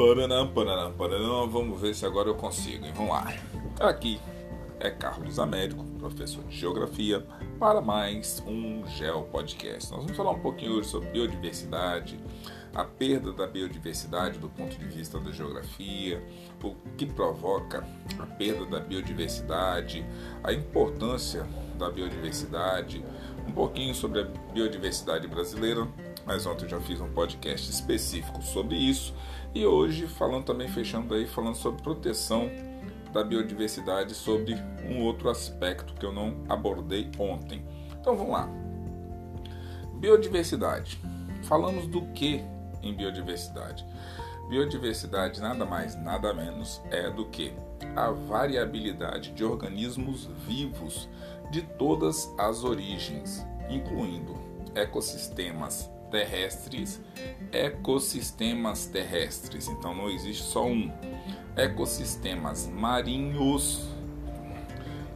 Paranã, paranã, paranã. Vamos ver se agora eu consigo, hein? Vamos lá. Aqui é Carlos Américo, professor de Geografia, para mais um Geo Podcast. Nós vamos falar um pouquinho hoje sobre biodiversidade, a perda da biodiversidade do ponto de vista da geografia, o que provoca a perda da biodiversidade, a importância da biodiversidade, um pouquinho sobre a biodiversidade brasileira. Mas ontem eu já fiz um podcast específico sobre isso e hoje falando também fechando aí falando sobre proteção da biodiversidade sobre um outro aspecto que eu não abordei ontem. Então vamos lá. Biodiversidade. Falamos do que em biodiversidade? Biodiversidade nada mais, nada menos é do que a variabilidade de organismos vivos de todas as origens, incluindo ecossistemas terrestres, ecossistemas terrestres. Então não existe só um. Ecossistemas marinhos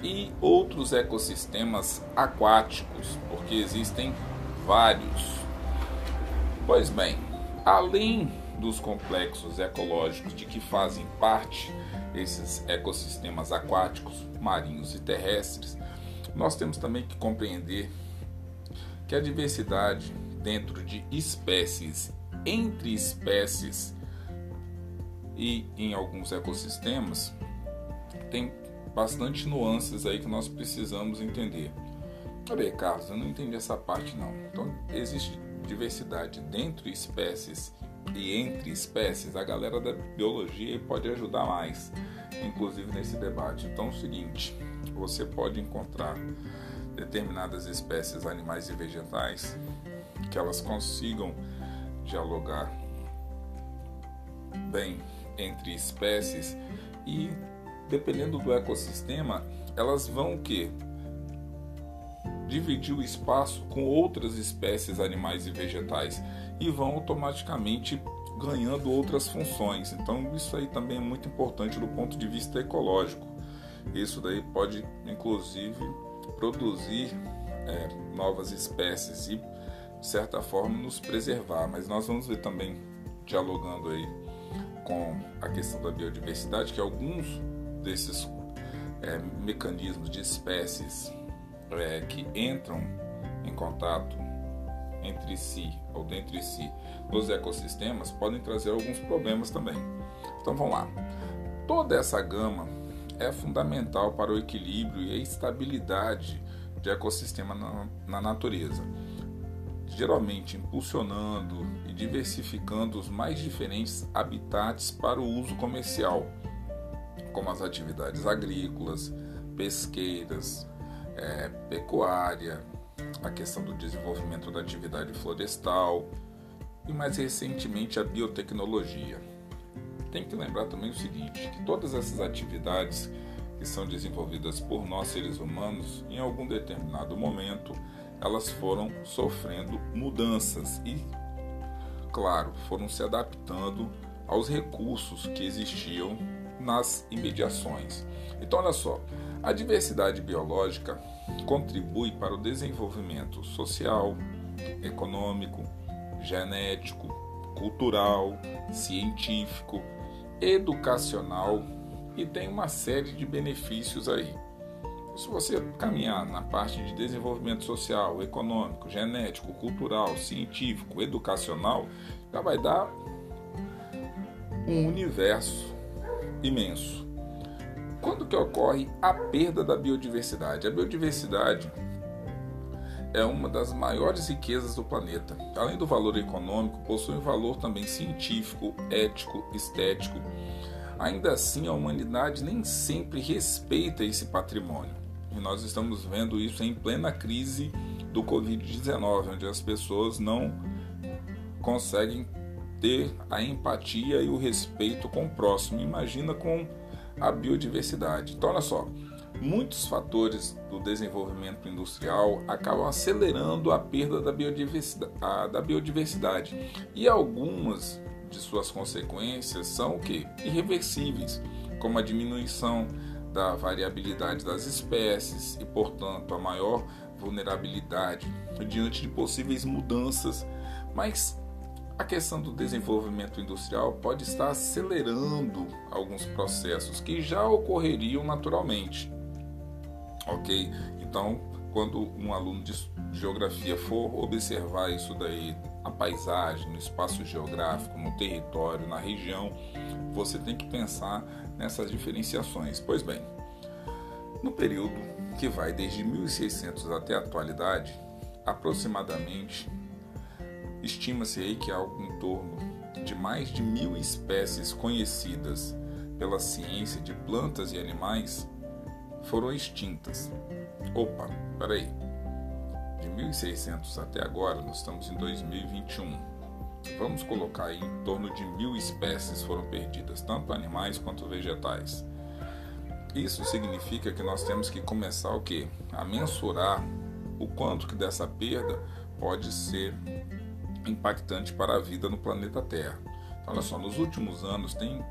e outros ecossistemas aquáticos, porque existem vários. Pois bem, além dos complexos ecológicos de que fazem parte esses ecossistemas aquáticos, marinhos e terrestres, nós temos também que compreender que a diversidade dentro de espécies, entre espécies e em alguns ecossistemas, tem bastante nuances aí que nós precisamos entender. Olha Carlos, eu não entendi essa parte não. Então, existe diversidade dentro de espécies e entre espécies. A galera da biologia pode ajudar mais, inclusive nesse debate. Então, é o seguinte, você pode encontrar determinadas espécies animais e vegetais que elas consigam dialogar bem entre espécies e dependendo do ecossistema, elas vão o? Dividir o espaço com outras espécies animais e vegetais e vão automaticamente ganhando outras funções. Então isso aí também é muito importante do ponto de vista ecológico. Isso daí pode inclusive produzir é, novas espécies e certa forma nos preservar, mas nós vamos ver também dialogando aí com a questão da biodiversidade que alguns desses é, mecanismos de espécies é, que entram em contato entre si ou dentre si nos ecossistemas podem trazer alguns problemas também. Então vamos lá. Toda essa gama é fundamental para o equilíbrio e a estabilidade de ecossistema na, na natureza geralmente impulsionando e diversificando os mais diferentes habitats para o uso comercial, como as atividades agrícolas, pesqueiras, é, pecuária, a questão do desenvolvimento da atividade florestal e mais recentemente a biotecnologia. Tem que lembrar também o seguinte, que todas essas atividades que são desenvolvidas por nós seres humanos, em algum determinado momento, elas foram sofrendo mudanças e, claro, foram se adaptando aos recursos que existiam nas imediações. Então, olha só, a diversidade biológica contribui para o desenvolvimento social, econômico, genético, cultural, científico, educacional e tem uma série de benefícios aí. Se você caminhar na parte de desenvolvimento social, econômico, genético, cultural, científico, educacional, já vai dar um universo imenso. Quando que ocorre a perda da biodiversidade? A biodiversidade é uma das maiores riquezas do planeta. Além do valor econômico, possui um valor também científico, ético, estético. Ainda assim, a humanidade nem sempre respeita esse patrimônio. E nós estamos vendo isso em plena crise do Covid-19, onde as pessoas não conseguem ter a empatia e o respeito com o próximo. Imagina com a biodiversidade. Então, olha só, muitos fatores do desenvolvimento industrial acabam acelerando a perda da biodiversidade, da biodiversidade. e algumas de suas consequências são o que? Irreversíveis, como a diminuição da variabilidade das espécies e, portanto, a maior vulnerabilidade diante de possíveis mudanças. Mas A questão do desenvolvimento industrial pode estar acelerando alguns processos que já ocorreriam naturalmente. Ok? Então, quando um aluno de geografia for observar isso daí, a paisagem, no espaço geográfico, no território, na região, você tem que pensar nessas diferenciações. Pois bem, no período que vai desde 1600 até a atualidade, aproximadamente Estima-se aí que há algo em torno de mais de mil espécies conhecidas pela ciência de plantas e animais foram extintas. Opa, peraí. De 1600 até agora, nós estamos em 2021. Vamos colocar aí em torno de mil espécies foram perdidas, tanto animais quanto vegetais. Isso significa que nós temos que começar o quê? A mensurar o quanto que dessa perda pode ser impactante para a vida no planeta Terra. Então, olha só, nos últimos anos tem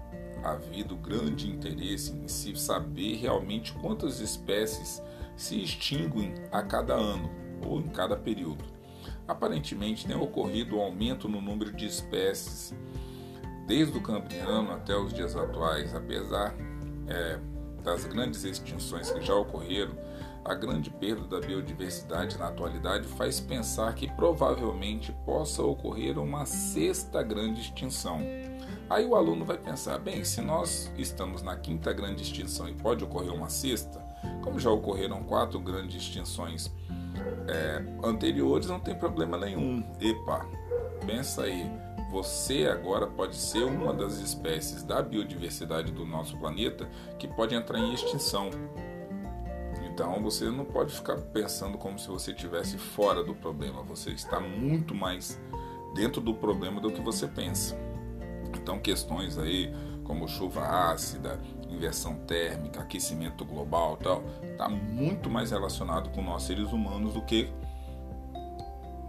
havido grande interesse em se saber realmente quantas espécies se extinguem a cada ano ou em cada período. Aparentemente tem ocorrido um aumento no número de espécies desde o Cambriano até os dias atuais, apesar é, das grandes extinções que já ocorreram, a grande perda da biodiversidade na atualidade faz pensar que provavelmente possa ocorrer uma sexta grande extinção. Aí o aluno vai pensar: bem, se nós estamos na quinta grande extinção e pode ocorrer uma sexta, como já ocorreram quatro grandes extinções é, anteriores, não tem problema nenhum. Epa, pensa aí, você agora pode ser uma das espécies da biodiversidade do nosso planeta que pode entrar em extinção. Então você não pode ficar pensando como se você estivesse fora do problema. Você está muito mais dentro do problema do que você pensa. Então questões aí como chuva ácida, inversão térmica, aquecimento global, tal, está muito mais relacionado com nós seres humanos do que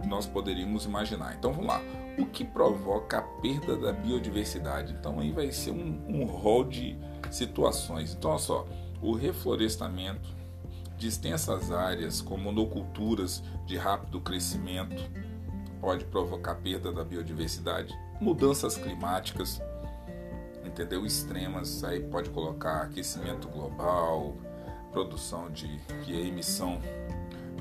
nós poderíamos imaginar. Então vamos lá. O que provoca a perda da biodiversidade? Então aí vai ser um, um rol de situações. Então olha só, o reflorestamento, de extensas áreas com monoculturas de rápido crescimento pode provocar perda da biodiversidade, mudanças climáticas, entendeu? Extremas, aí pode colocar aquecimento global, produção de, de emissão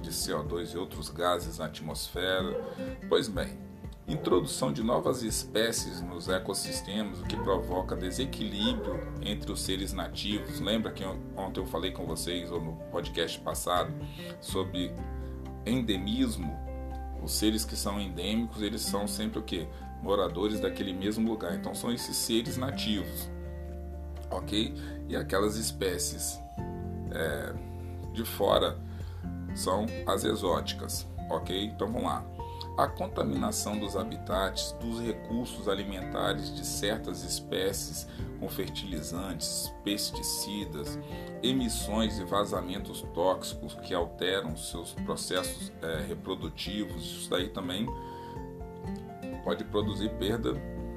de CO2 e outros gases na atmosfera. Pois bem, introdução de novas espécies nos ecossistemas, o que provoca desequilíbrio entre os seres nativos. Lembra que ontem eu falei com vocês, ou no podcast passado, sobre endemismo? Os seres que são endêmicos, eles são sempre o que? Moradores daquele mesmo lugar. Então são esses seres nativos, ok? E aquelas espécies é, de fora são as exóticas, ok? Então vamos lá a contaminação dos habitats, dos recursos alimentares de certas espécies com fertilizantes, pesticidas, emissões e vazamentos tóxicos que alteram seus processos é, reprodutivos, isso daí também pode produzir perda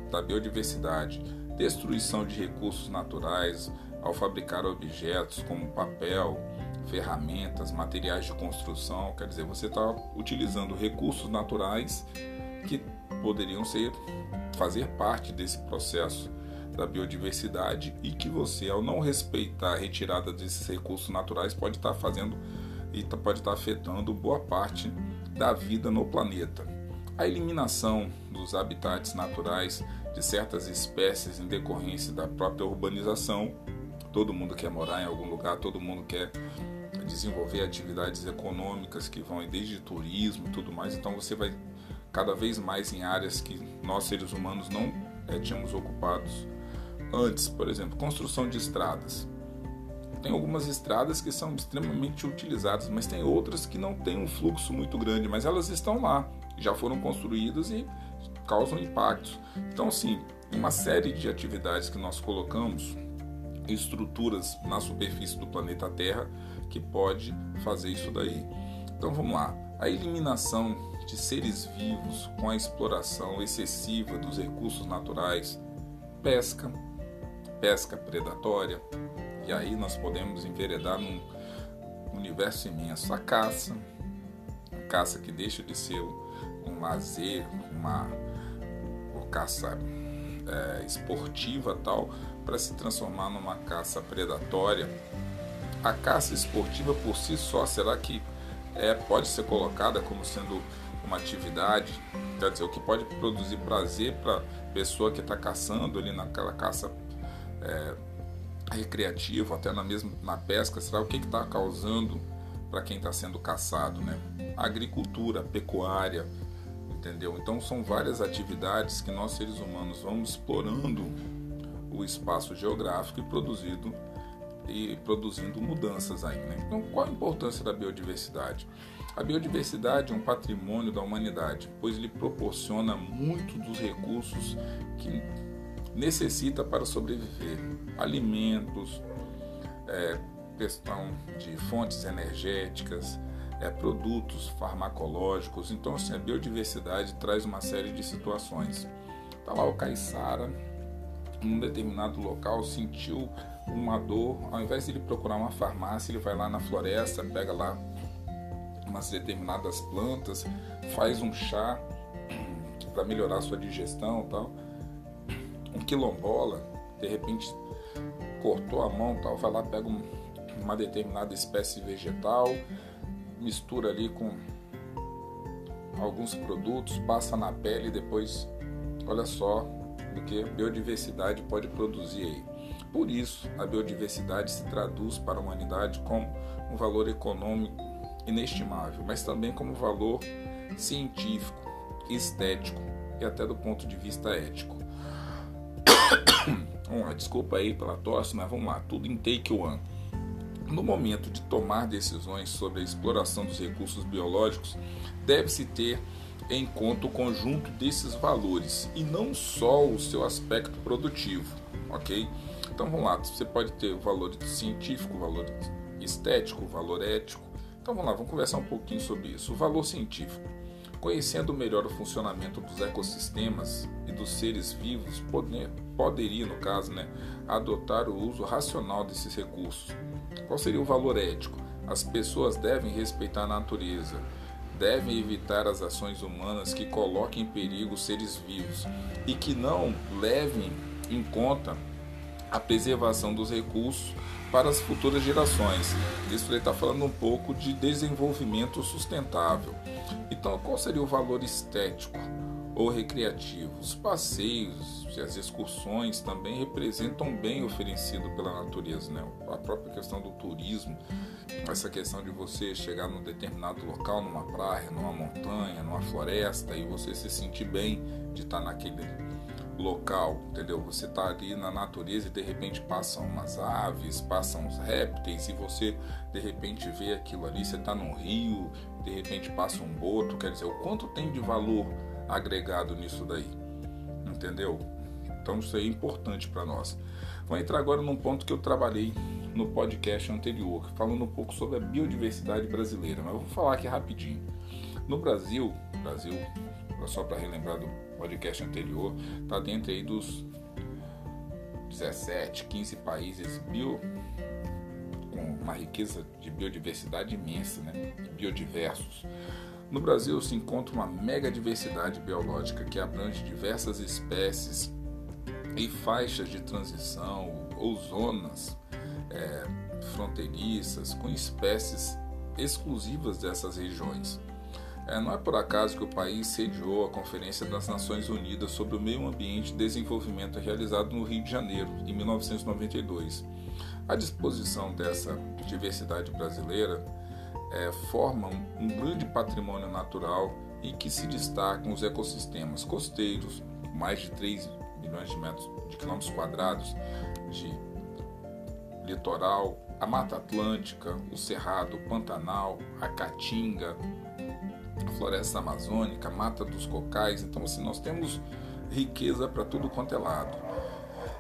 da biodiversidade, destruição de recursos naturais ao fabricar objetos como papel, ferramentas, materiais de construção, quer dizer, você está utilizando recursos naturais que poderiam ser fazer parte desse processo da biodiversidade e que você, ao não respeitar a retirada desses recursos naturais, pode estar tá fazendo e tá, pode estar tá afetando boa parte da vida no planeta. A eliminação dos habitats naturais de certas espécies em decorrência da própria urbanização. Todo mundo quer morar em algum lugar, todo mundo quer desenvolver atividades econômicas que vão desde turismo e tudo mais. Então você vai cada vez mais em áreas que nós seres humanos não é, tínhamos ocupados antes. Por exemplo, construção de estradas. Tem algumas estradas que são extremamente utilizadas, mas tem outras que não têm um fluxo muito grande, mas elas estão lá, já foram construídas e causam impactos. Então, assim, uma série de atividades que nós colocamos, estruturas na superfície do planeta Terra, que pode fazer isso daí. Então vamos lá. A eliminação de seres vivos com a exploração excessiva dos recursos naturais, pesca, pesca predatória, e aí nós podemos enveredar num universo imenso. A caça, a caça que deixa de ser um lazer, uma, caça é, esportiva tal para se transformar numa caça predatória. A caça esportiva por si só, será que é, pode ser colocada como sendo uma atividade? Quer dizer, o que pode produzir prazer para a pessoa que está caçando ali naquela caça é, recreativa, até na mesma na pesca, será o que está causando para quem está sendo caçado, né? agricultura, pecuária, entendeu? Então são várias atividades que nós seres humanos vamos explorando o espaço geográfico e produzindo e produzindo mudanças aí. Né? Então qual a importância da biodiversidade? A biodiversidade é um patrimônio da humanidade, pois ele proporciona muito dos recursos que necessita para sobreviver: alimentos, é, questão de fontes energéticas, é, produtos farmacológicos. Então, assim, a biodiversidade traz uma série de situações. Está lá o caiçara, em um determinado local, sentiu uma dor, ao invés de ele procurar uma farmácia, ele vai lá na floresta, pega lá umas determinadas plantas, faz um chá para melhorar sua digestão tal. Um quilombola, de repente cortou a mão tal, vai lá, pega um, uma determinada espécie vegetal, mistura ali com alguns produtos, passa na pele e depois, olha só o que a biodiversidade pode produzir aí. Por isso, a biodiversidade se traduz para a humanidade como um valor econômico inestimável, mas também como valor científico, estético e até do ponto de vista ético. vamos desculpa aí pela tosse, mas vamos lá, tudo em take one. No momento de tomar decisões sobre a exploração dos recursos biológicos, deve-se ter em conta o conjunto desses valores e não só o seu aspecto produtivo, ok? Então vamos lá, você pode ter o valor científico, valor estético, valor ético. Então vamos lá, vamos conversar um pouquinho sobre isso. O valor científico. Conhecendo melhor o funcionamento dos ecossistemas e dos seres vivos, poder, poderia, no caso, né, adotar o uso racional desses recursos. Qual seria o valor ético? As pessoas devem respeitar a natureza, devem evitar as ações humanas que coloquem em perigo os seres vivos e que não levem em conta a preservação dos recursos para as futuras gerações. Isso ele está falando um pouco de desenvolvimento sustentável. Então, qual seria o valor estético ou recreativo? Os passeios e as excursões também representam bem oferecido pela natureza, né? A própria questão do turismo, essa questão de você chegar num determinado local, numa praia, numa montanha, numa floresta e você se sentir bem de estar naquele local, entendeu? Você está ali na natureza e de repente passam umas aves, passam uns répteis e você de repente vê aquilo ali, você está num rio, de repente passa um boto, quer dizer, o quanto tem de valor agregado nisso daí, entendeu? Então isso aí é importante para nós. Vou entrar agora num ponto que eu trabalhei no podcast anterior, falando um pouco sobre a biodiversidade brasileira, mas vou falar aqui rapidinho. No Brasil, Brasil, só para relembrar do podcast anterior, está dentro aí dos 17, 15 países bio com uma riqueza de biodiversidade imensa, né? biodiversos. No Brasil se encontra uma mega diversidade biológica que abrange diversas espécies e faixas de transição ou zonas é, fronteiriças com espécies exclusivas dessas regiões. É, não é por acaso que o país sediou a Conferência das Nações Unidas sobre o Meio Ambiente e Desenvolvimento realizada no Rio de Janeiro, em 1992. A disposição dessa diversidade brasileira é, forma um grande patrimônio natural em que se destacam os ecossistemas costeiros, mais de 3 milhões de metros de quilômetros quadrados de litoral, a Mata Atlântica, o Cerrado, o Pantanal, a Caatinga, floresta amazônica, mata dos cocais. Então, assim, nós temos riqueza para tudo quanto é lado.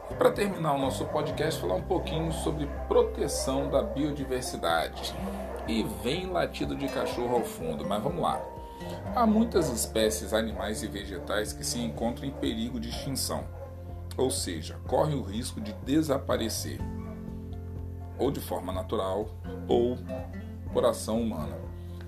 E para terminar o nosso podcast, falar um pouquinho sobre proteção da biodiversidade. E vem latido de cachorro ao fundo, mas vamos lá. Há muitas espécies animais e vegetais que se encontram em perigo de extinção, ou seja, correm o risco de desaparecer, ou de forma natural, ou por ação humana.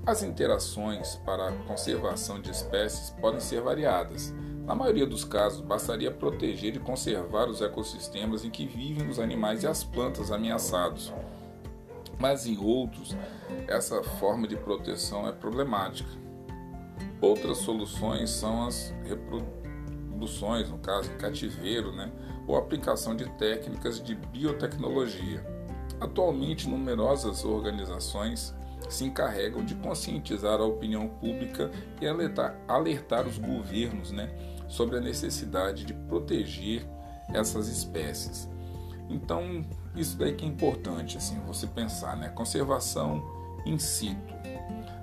As interações para a conservação de espécies podem ser variadas, Na maioria dos casos, bastaria proteger e conservar os ecossistemas em que vivem os animais e as plantas ameaçados. Mas em outros, essa forma de proteção é problemática. Outras soluções são as reproduções, no caso, cativeiro, né? ou aplicação de técnicas de biotecnologia. Atualmente, numerosas organizações se encarregam de conscientizar a opinião pública e alertar, alertar os governos né, sobre a necessidade de proteger essas espécies. Então, isso daí que é importante, assim, você pensar, né? Conservação in situ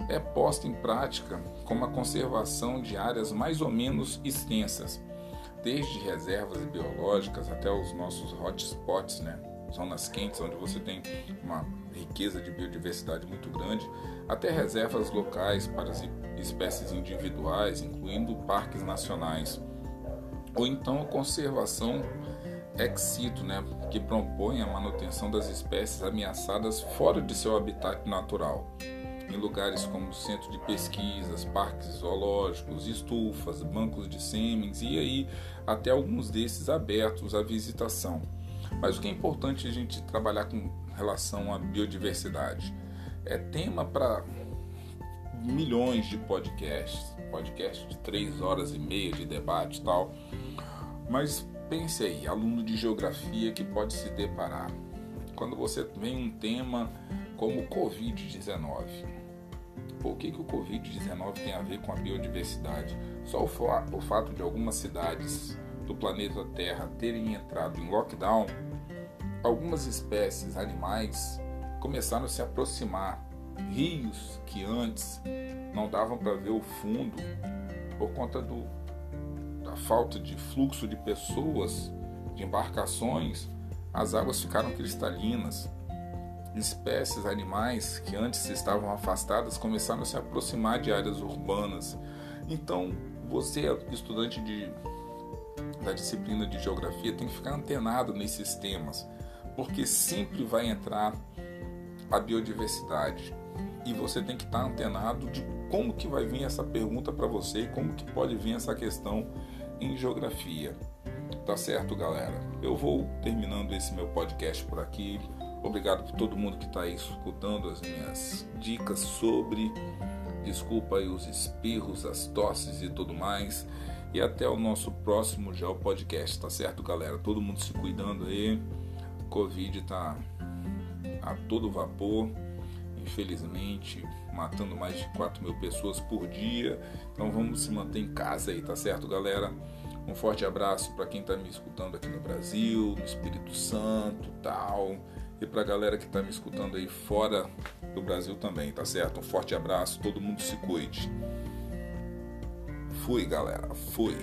é posta em prática como a conservação de áreas mais ou menos extensas, desde reservas biológicas até os nossos hotspots, né? zonas quentes, onde você tem uma riqueza de biodiversidade muito grande, até reservas locais para espécies individuais, incluindo parques nacionais, ou então a conservação ex situ, né, que propõe a manutenção das espécies ameaçadas fora de seu habitat natural, em lugares como centro de pesquisas, parques zoológicos, estufas, bancos de sêmens e aí até alguns desses abertos à visitação. Mas o que é importante a gente trabalhar com relação à biodiversidade é tema para milhões de podcasts, podcast de três horas e meia de debate e tal. Mas pense aí, aluno de geografia que pode se deparar quando você vem um tema como o Covid-19. O que, que o Covid-19 tem a ver com a biodiversidade? Só o, o fato de algumas cidades do planeta Terra terem entrado em lockdown, algumas espécies animais começaram a se aproximar. Rios que antes não davam para ver o fundo por conta do, falta de fluxo de pessoas, de embarcações, as águas ficaram cristalinas. Espécies animais que antes estavam afastadas começaram a se aproximar de áreas urbanas. Então, você, estudante de da disciplina de geografia tem que ficar antenado nesses temas, porque sempre vai entrar a biodiversidade e você tem que estar antenado de como que vai vir essa pergunta para você e como que pode vir essa questão em geografia. Tá certo, galera? Eu vou terminando esse meu podcast por aqui. Obrigado por todo mundo que está aí escutando as minhas dicas sobre. Desculpa aí os espirros, as tosses e tudo mais. E até o nosso próximo Geo Podcast, tá certo, galera? Todo mundo se cuidando aí. Covid tá a todo vapor, infelizmente, matando mais de 4 mil pessoas por dia. Então vamos se manter em casa aí, tá certo, galera? Um forte abraço para quem está me escutando aqui no Brasil, no Espírito Santo, tal, e para a galera que está me escutando aí fora do Brasil também, tá certo? Um forte abraço, todo mundo se cuide. Fui, galera. Fui.